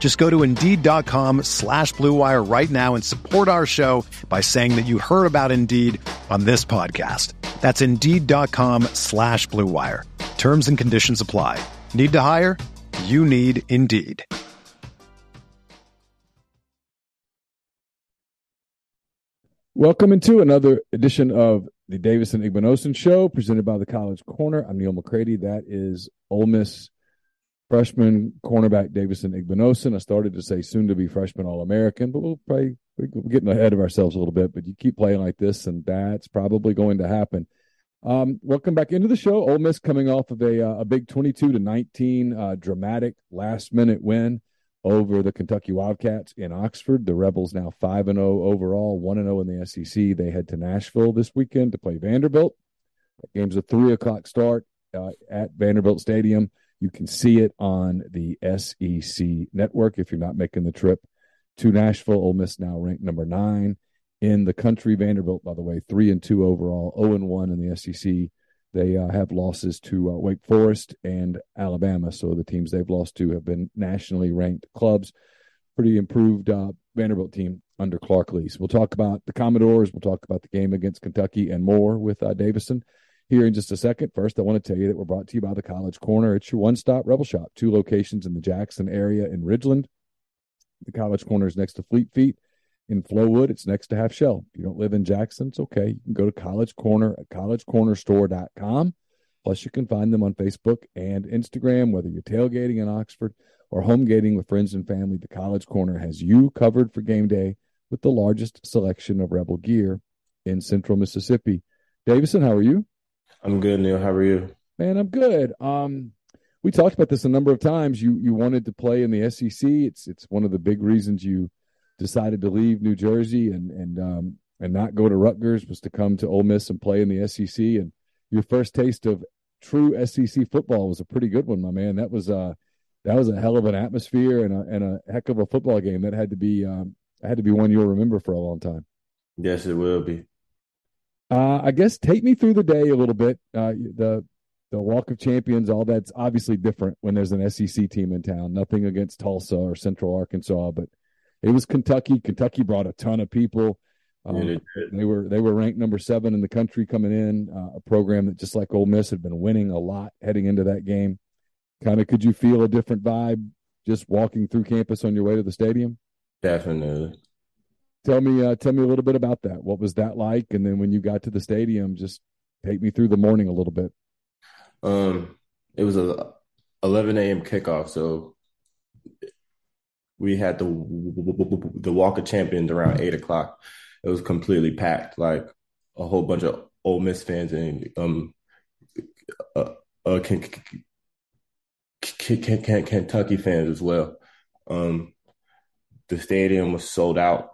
Just go to Indeed.com slash BlueWire right now and support our show by saying that you heard about Indeed on this podcast. That's Indeed.com slash BlueWire. Terms and conditions apply. Need to hire? You need Indeed. Welcome into another edition of the Davison Igbinosun Show, presented by the College Corner. I'm Neil McCready. That is Ole Miss freshman cornerback Davison Igbinosun. I started to say soon to be freshman All American, but we'll probably we're getting ahead of ourselves a little bit. But you keep playing like this, and that's probably going to happen. Um, welcome back into the show. Ole Miss coming off of a uh, a big 22 to 19 uh, dramatic last minute win over the Kentucky Wildcats in Oxford. The Rebels now 5 and 0 overall, 1 and 0 in the SEC. They head to Nashville this weekend to play Vanderbilt. That game's a 3 o'clock start uh, at Vanderbilt Stadium. You can see it on the SEC network if you're not making the trip to Nashville. Ole Miss now ranked number nine in the country. Vanderbilt, by the way, three and two overall, zero and one in the SEC. They uh, have losses to uh, Wake Forest and Alabama. So the teams they've lost to have been nationally ranked clubs. Pretty improved uh, Vanderbilt team under Clark Lea. So we'll talk about the Commodores. We'll talk about the game against Kentucky and more with uh, Davison here in just a second. First, I want to tell you that we're brought to you by the College Corner. It's your one stop Rebel Shop, two locations in the Jackson area in Ridgeland. The College Corner is next to Fleet Feet. In Flowood, it's next to Half Shell. If you don't live in Jackson, it's okay. You can go to College Corner at collegecornerstore.com. Plus, you can find them on Facebook and Instagram, whether you're tailgating in Oxford or home gating with friends and family. The College Corner has you covered for game day with the largest selection of Rebel gear in central Mississippi. Davison, how are you? I'm good, Neil. How are you? Man, I'm good. Um, we talked about this a number of times. You you wanted to play in the SEC. It's it's one of the big reasons you decided to leave New Jersey and and um, and not go to Rutgers was to come to Ole Miss and play in the SEC. And your first taste of true SEC football was a pretty good one, my man. That was uh that was a hell of an atmosphere and a and a heck of a football game. That had to be um, had to be one you'll remember for a long time. Yes, it will be. Uh, I guess take me through the day a little bit. Uh, the the Walk of Champions, all that's obviously different when there's an SEC team in town. Nothing against Tulsa or Central Arkansas, but it was Kentucky. Kentucky brought a ton of people. Um, they, were they were ranked number seven in the country coming in. Uh, a program that just like Ole Miss had been winning a lot heading into that game. Kind of, could you feel a different vibe just walking through campus on your way to the stadium? Definitely. Tell me, uh, tell me a little bit about that. What was that like? And then when you got to the stadium, just take me through the morning a little bit. Um, it was a 11 a.m. kickoff, so we had the the Walk of Champions around eight o'clock. It was completely packed, like a whole bunch of Ole Miss fans and um, uh, uh Kentucky fans as well. Um, the stadium was sold out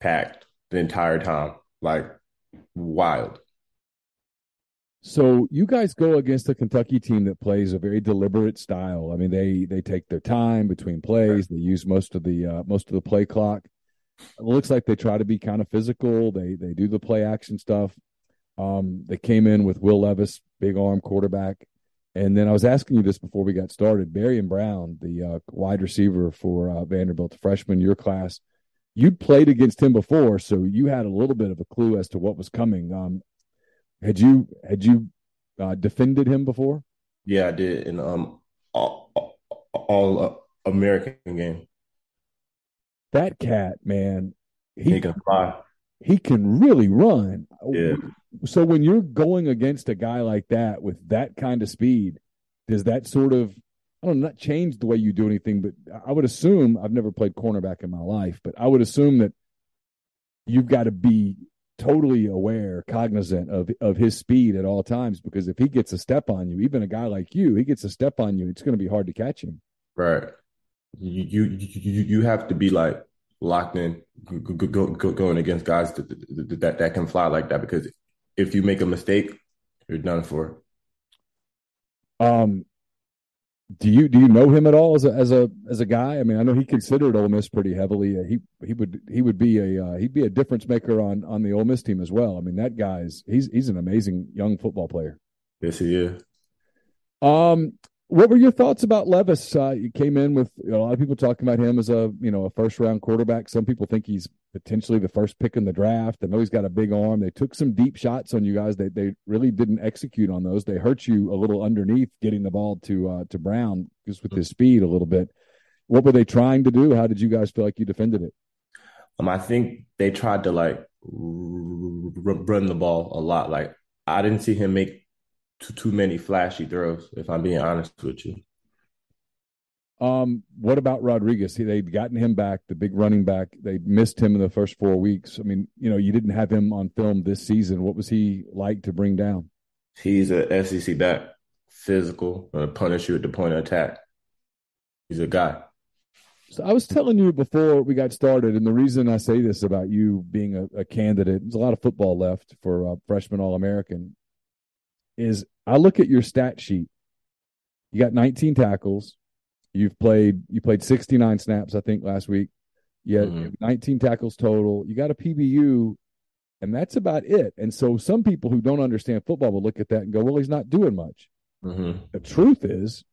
packed the entire time, like wild. So you guys go against a Kentucky team that plays a very deliberate style. I mean, they they take their time between plays. They use most of the uh, most of the play clock. It looks like they try to be kind of physical. They they do the play action stuff. Um, they came in with Will Levis, big arm quarterback, and then I was asking you this before we got started. Barion Brown, the uh, wide receiver for uh, Vanderbilt, the freshman, your class you'd played against him before, so you had a little bit of a clue as to what was coming. Um, had you had you uh, defended him before? Yeah, I did in um all, all uh, American game. That cat, man, he, he, can fly. he can really run. Yeah. So when you're going against a guy like that with that kind of speed, does that sort of I don't know, not change the way you do anything, but I would assume I've never played cornerback in my life, but I would assume that you've got to be totally aware, cognizant of of his speed at all times because if he gets a step on you, even a guy like you, he gets a step on you, it's going to be hard to catch him. Right. You you you, you have to be like locked in go, go, going against guys that, that that can fly like that because if you make a mistake, you're done for. Um, do you do you know him at all as a as a as a guy? I mean, I know he considered Ole Miss pretty heavily. Uh, he he would he would be a uh, he'd be a difference maker on on the Ole Miss team as well. I mean, that guy's he's he's an amazing young football player. Yes, he is. Um, what were your thoughts about Levis? Uh, you came in with you know, a lot of people talking about him as a you know a first round quarterback. Some people think he's potentially the first pick in the draft. I know he's got a big arm. They took some deep shots on you guys. They they really didn't execute on those. They hurt you a little underneath getting the ball to uh, to Brown just with his speed a little bit. What were they trying to do? How did you guys feel like you defended it? Um, I think they tried to like run the ball a lot. Like I didn't see him make too, too many flashy throws, if I'm being honest with you. Um, what about Rodriguez? They'd gotten him back, the big running back. They missed him in the first four weeks. I mean, you know, you didn't have him on film this season. What was he like to bring down? He's a SEC back, physical, gonna punish you at the point of attack. He's a guy. So I was telling you before we got started, and the reason I say this about you being a, a candidate, there's a lot of football left for uh, freshman All American is I look at your stat sheet. You got 19 tackles. You've played you played 69 snaps, I think, last week. You had mm-hmm. 19 tackles total. You got a PBU, and that's about it. And so some people who don't understand football will look at that and go, "Well, he's not doing much." Mm-hmm. The truth is,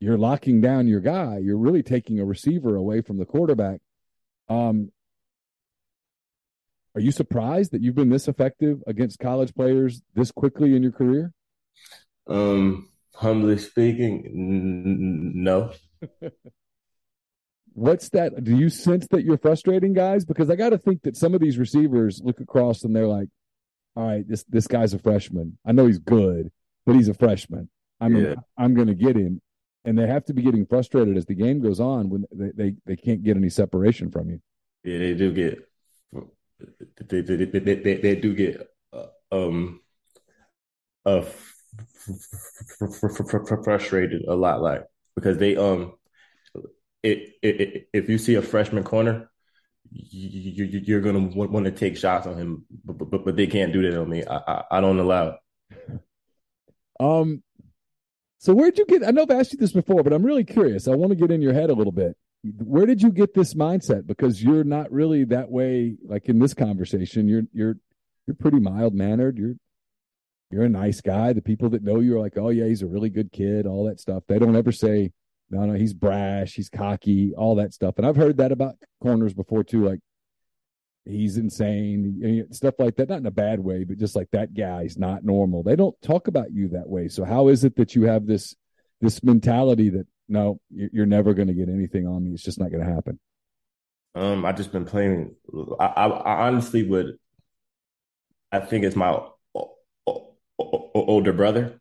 you're locking down your guy. You're really taking a receiver away from the quarterback. Um, are you surprised that you've been this effective against college players this quickly in your career? Um, humbly speaking, n- no. What's that? Do you sense that you're frustrating guys? Because I got to think that some of these receivers look across and they're like, "All right, this this guy's a freshman. I know he's good, but he's a freshman. I'm yeah. I'm going to get him." And they have to be getting frustrated as the game goes on when they, they, they can't get any separation from you. Yeah, they do get they they they, they, they do get uh, um uh frustrated a lot like because they um it, it, it, if you see a freshman corner you, you, you're gonna want, want to take shots on him but, but but they can't do that on me. I I, I don't allow um so where'd you get I know I've asked you this before but I'm really curious. I want to get in your head a little bit where did you get this mindset? Because you're not really that way. Like in this conversation, you're you're you're pretty mild mannered. You're you're a nice guy. The people that know you are like, oh yeah, he's a really good kid. All that stuff. They don't ever say, no, no, he's brash, he's cocky, all that stuff. And I've heard that about corners before too. Like he's insane, stuff like that. Not in a bad way, but just like that guy's not normal. They don't talk about you that way. So how is it that you have this this mentality that no, you're never going to get anything on me. It's just not going to happen. Um, I just been playing. I, I, I honestly would. I think it's my older brother.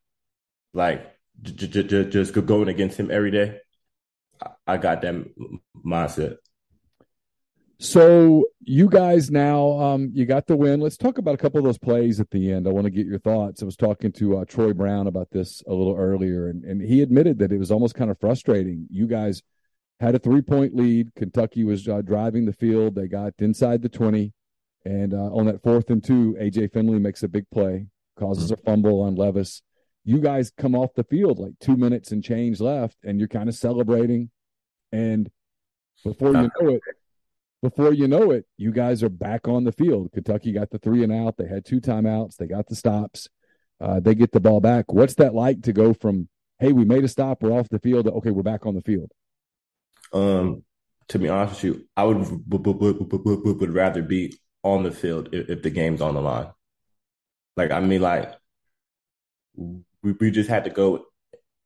Like j- j- j- just going against him every day. I got that mindset. So you guys now, um, you got the win. Let's talk about a couple of those plays at the end. I want to get your thoughts. I was talking to uh, Troy Brown about this a little earlier, and, and he admitted that it was almost kind of frustrating. You guys had a three point lead. Kentucky was uh, driving the field. They got inside the 20. And uh, on that fourth and two, AJ Finley makes a big play, causes a fumble on Levis. You guys come off the field like two minutes and change left, and you're kind of celebrating. And before you know it, before you know it, you guys are back on the field. Kentucky got the three and out. They had two timeouts. They got the stops. Uh, they get the ball back. What's that like to go from, hey, we made a stop, we're off the field, okay, we're back on the field? Um, to be honest with you, I would would, rather be on the field if, if, the game's on the line. Like, I mean, like, we, we just had to go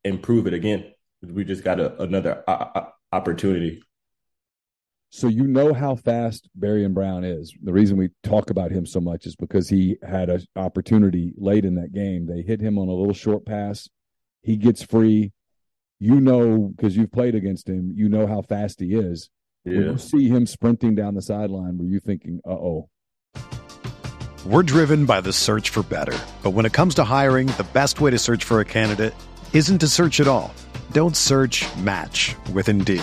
improve it again. We just got a, another opportunity So you know how fast Barion Brown is. The reason we talk about him so much is because he had an opportunity late in that game. They hit him on a little short pass. He gets free. You know, because you've played against him, you know how fast he is. Yeah. When you see him sprinting down the sideline, were you thinking, uh oh? We're driven by the search for better. But when it comes to hiring, the best way to search for a candidate isn't to search at all. Don't search match with Indeed.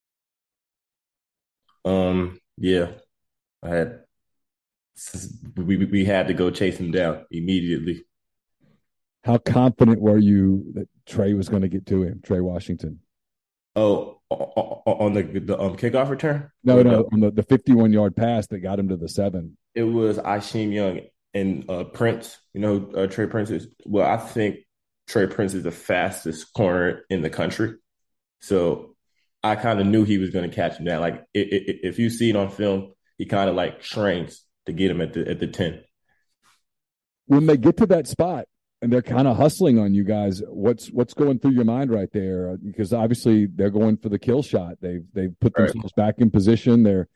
Um, yeah, I had we we had to go chase him down immediately. How confident were you that Trey was going to get to him, Trey Washington? Oh, on the the um, kickoff return? No, no, on the, the 51 yard pass that got him to the seven. It was Isheem Young and uh, Prince. You know, uh, Trey Prince is, well, I think Trey Prince is the fastest corner in the country. So I kind of knew he was going to catch him down. Like it, it, if you see it on film, he kind of like trains to get him at the at the ten. When they get to that spot and they're kind of hustling on you guys, what's what's going through your mind right there? Because obviously they're going for the kill shot. They've they've put themselves right. back in position. They're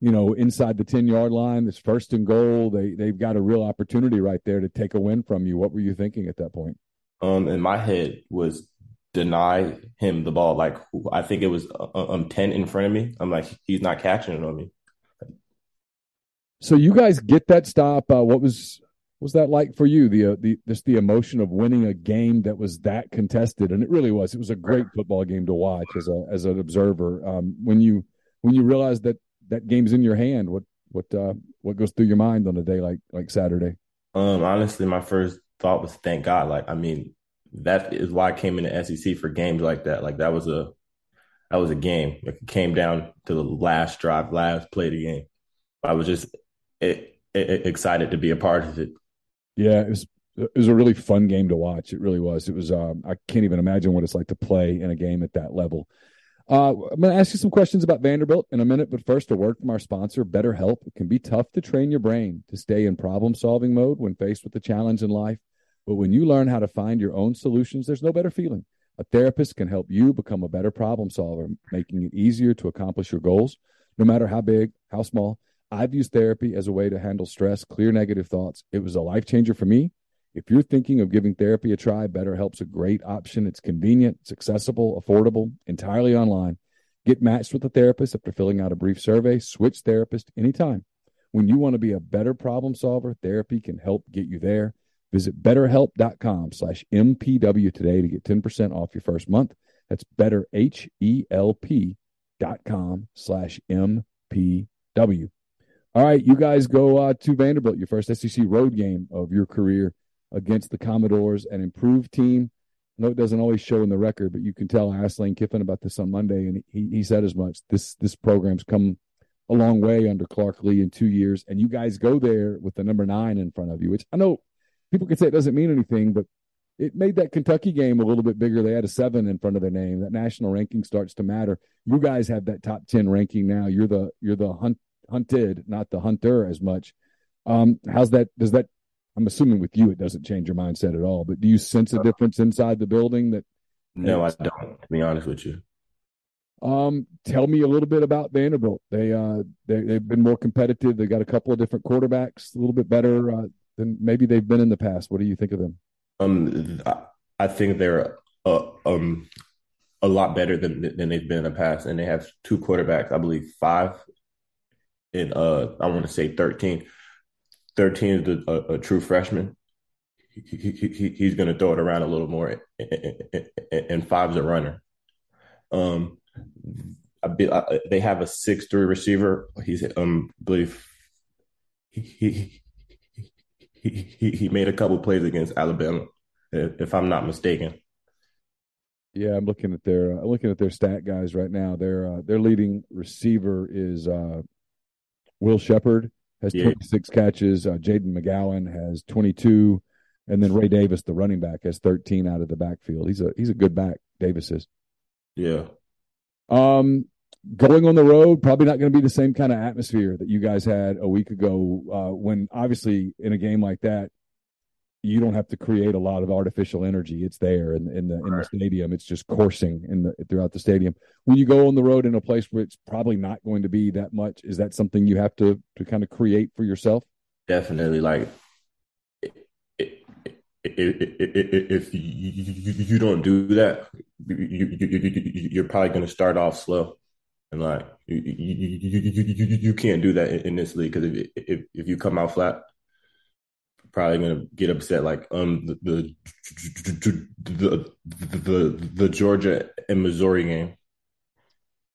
you know inside the ten yard line. It's first and goal. They they've got a real opportunity right there to take a win from you. What were you thinking at that point? Um, in my head was deny him the ball. Like I think it was uh, um ten in front of me. I'm like he's not catching it on me. So you guys get that stop. Uh, what was was that like for you? The uh, the just the emotion of winning a game that was that contested, and it really was. It was a great football game to watch as a as an observer. Um, when you when you realize that that game's in your hand, what what uh, what goes through your mind on a day like like Saturday? Um, honestly, my first thought was thank God. Like, I mean, that is why I came into SEC for games like that. Like that was a that was a game. It came down to the last drive, last play of the game. I was just it, it, excited to be a part of it. Yeah, it was it was a really fun game to watch. It really was. It was. Um, I can't even imagine what it's like to play in a game at that level. Uh, I'm going to ask you some questions about Vanderbilt in a minute, but first, a word from our sponsor, BetterHelp. It can be tough to train your brain to stay in problem solving mode when faced with a challenge in life. But when you learn how to find your own solutions, there's no better feeling. A therapist can help you become a better problem solver, making it easier to accomplish your goals, no matter how big, how small. I've used therapy as a way to handle stress, clear negative thoughts. It was a life changer for me. If you're thinking of giving therapy a try, BetterHelp's a great option. It's convenient, it's accessible, affordable, entirely online. Get matched with a therapist after filling out a brief survey. Switch therapist anytime. When you want to be a better problem solver, therapy can help get you there. Visit betterhelp.com slash MPW today to get 10% off your first month. That's betterhelp.com slash MPW. All right, you guys go uh, to Vanderbilt, your first SEC road game of your career against the Commodores, an improved team. I know it doesn't always show in the record, but you can tell I asked Lane Kiffin about this on Monday, and he, he said as much. This this program's come a long way under Clark Lea in two years, and you guys go there with the number nine in front of you, which I know people can say it doesn't mean anything, but it made that Kentucky game a little bit bigger. They had a seven in front of their name. That national ranking starts to matter. You guys have that top ten ranking now. You're the you're the hunt, hunted, not the hunter as much. Um, how's that? Does that? I'm assuming with you, it doesn't change your mindset at all. But do you sense a difference inside the building? That no, I don't. To be honest with you. Um, tell me a little bit about Vanderbilt. They uh they they've been more competitive. They got a couple of different quarterbacks, a little bit better uh, than maybe they've been in the past. What do you think of them? Um, I think they're uh, um a lot better than than they've been in the past, and they have two quarterbacks. I believe five in uh I want to say thirteen. Thirteen is a, a, true freshman. He, he, he, he's going to throw it around a little more, and five's a runner. Um, I, I, they have a six three receiver. He's um I believe he he he made a couple plays against Alabama, if I'm not mistaken. Yeah, I'm looking at their uh, looking at their stat guys right now. Their uh, their leading receiver is uh, Will Sheppard has yeah. 26 catches. Uh, Jayden McGowan has 22, and then Ray Davis, the running back, has 13 out of the backfield. He's a he's a good back. Davis is. Yeah. Um, going on the road probably not going to be the same kind of atmosphere that you guys had a week ago. Uh, when obviously in a game like that, you don't have to create a lot of artificial energy. It's there in, in the in the stadium. It's just coursing in the throughout the stadium. When you go on the road in a place where it's probably not going to be that much, is that something you have to to kind of create for yourself? Definitely. Like if you don't do that, you're probably going to start off slow. And like you, you, you you can't do that in this league because if, if if you come out flat, probably gonna get upset. Like um the the the, the, the Georgia and Missouri game.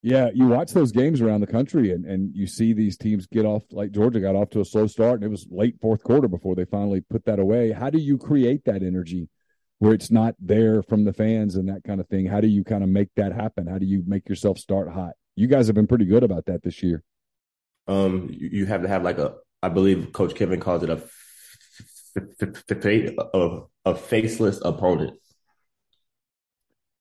Yeah, you watch those games around the country and, and you see these teams get off like Georgia got off to a slow start and it was late fourth quarter before they finally put that away. How do you create that energy where it's not there from the fans and that kind of thing? How do you kind of make that happen? How do you make yourself start hot? You guys have been pretty good about that this year. Um, you have to have like a, I believe Coach Kiffin calls it a, a, a faceless opponent.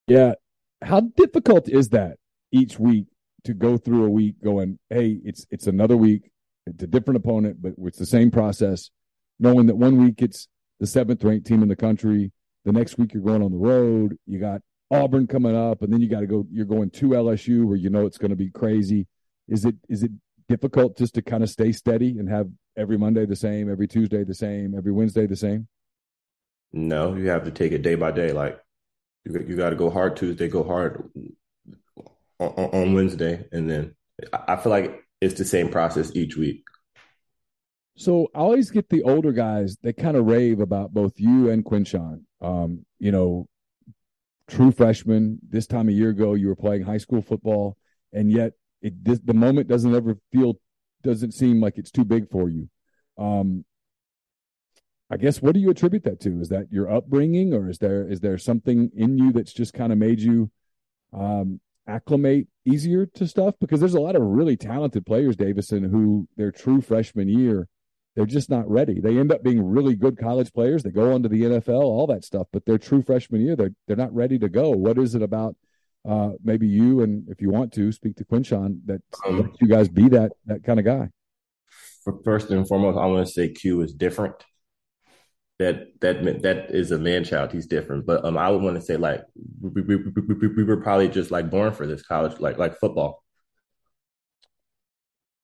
Yeah. How difficult is that each week to go through a week going, hey, it's it's another week, it's a different opponent, but it's the same process, knowing that one week it's the seventh ranked team in the country, the next week you're going on the road, you got Auburn coming up, and then you got to go. You're going to LSU, where you know it's going to be crazy. Is it is it difficult just to kind of stay steady and have every Monday the same, every Tuesday the same, every Wednesday the same? No, you have to take it day by day. Like you, you got to go hard Tuesday, go hard on, on Wednesday, and then I feel like it's the same process each week. So I always get the older guys they kind of rave about both you and Quinshon. Um, you know, true freshman. This time a year ago, you were playing high school football, and yet it this, the moment doesn't ever feel doesn't seem like it's too big for you. Um, I guess what do you attribute that to? Is that your upbringing, or is there is there something in you that's just kind of made you um, acclimate easier to stuff? Because there's a lot of really talented players, Davison, who their true freshman year they're just not ready. They end up being really good college players. They go on to the NFL, all that stuff, but their true freshman year, they're they're not ready to go. What is it about uh, maybe you and if you want to speak to Quinshon that um, lets you guys be that that kind of guy? First and foremost, I want to say Q is different. That that that is a man child. He's different, but um, I would want to say like we, we, we, we were probably just like born for this college, like like football.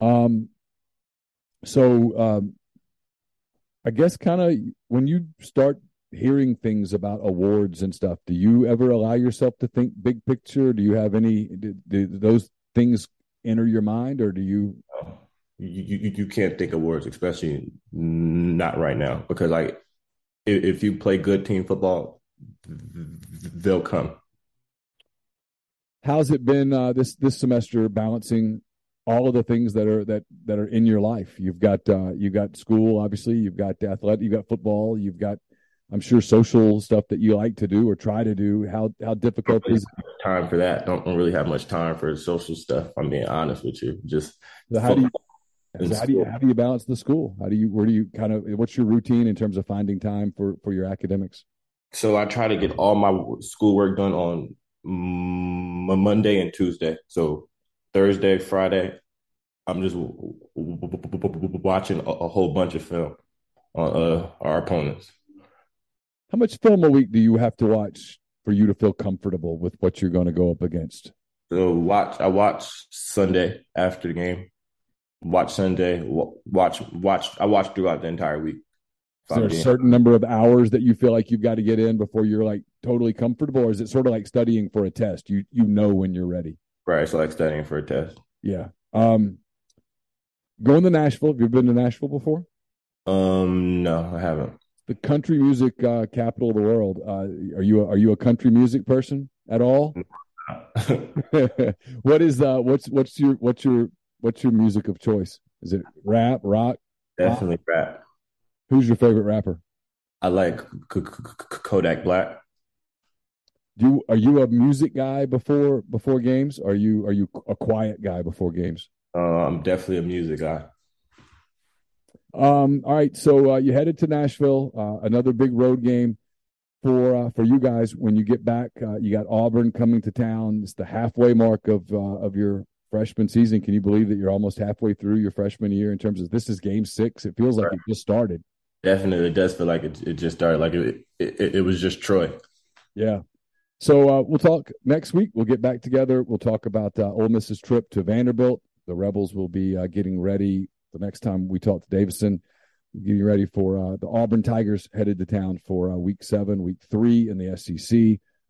Um, so um, I guess kind of when you start hearing things about awards and stuff, do you ever allow yourself to think big picture? Do you have any do, do those things enter your mind, or do you? You, you you can't think of words, especially not right now, because like if, if you play good team football, they'll come. How's it been uh, this this semester balancing all of the things that are that that are in your life. You've got uh, you've got school, obviously. You've got athletic. You've got football. You've got, I'm sure, social stuff that you like to do or try to do. How how difficult is time for that? Don't, don't really have much time for social stuff. I'm being honest with you. Just so how do you so how do you how do you balance the school? How do you where do you kind of what's your routine in terms of finding time for for your academics? So I try to get all my schoolwork done on Monday and Tuesday. So Thursday, Friday, I'm just watching a whole bunch of film on uh, our opponents. How much film a week do you have to watch for you to feel comfortable with what you're going to go up against? So watch. I watch Sunday after the game. Watch Sunday. Watch. Watch. I watch throughout the entire week. Is there a certain number of hours that you feel like you've got to get in before you're like totally comfortable, or is it sort of like studying for a test? You you know when you're ready. Right. So like studying for a test. Yeah. Um. Going to Nashville. Have you been to Nashville before? Um. No, I haven't. The country music uh, capital of the world. Uh, are you a, are you a country music person at all? what is uh what's what's your what's your what's your music of choice? Is it rap, rock? Definitely pop? rap. Who's your favorite rapper? I like Kodak Black. Do you, are you a music guy before before games? Are you are you a quiet guy before games? Uh, I'm definitely a music guy. Um. All right. So uh, you headed to Nashville. Uh, another big road game for uh, for you guys when you get back. Uh, you got Auburn coming to town. It's the halfway mark of uh, of your freshman season. Can you believe that you're almost halfway through your freshman year in terms of this is game six? It feels like right. it just started. Definitely, it does feel like it, it just started. Like it, it, it was just Troy. Yeah. So uh, we'll talk next week. We'll get back together. We'll talk about uh, Ole Miss's trip to Vanderbilt. The Rebels will be uh, getting ready the next time we talk to Davison getting ready for uh, the Auburn Tigers headed to town for uh, week seven, week three in the SEC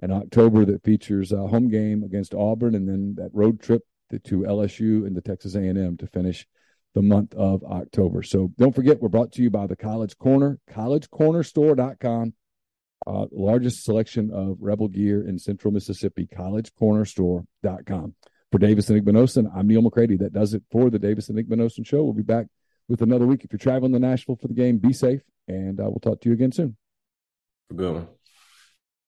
in October that features a home game against Auburn and then that road trip to, to LSU and the Texas A&M to finish the month of October. So don't forget, we're brought to you by the College Corner, collegecornerstore.com, uh, largest selection of Rebel gear in central Mississippi, collegecornerstore.com. For Davison Igbinosun, I'm Neil McCready. That does it for the Davison Igbinosun show. We'll be back with another week. If you're traveling to Nashville for the game, be safe, and uh, we'll talk to you again soon. Good one.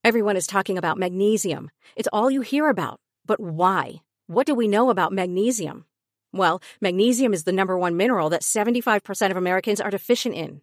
Everyone is talking about magnesium. It's all you hear about. But why? What do we know about magnesium? Well, magnesium is the number one mineral that 75% of Americans are deficient in.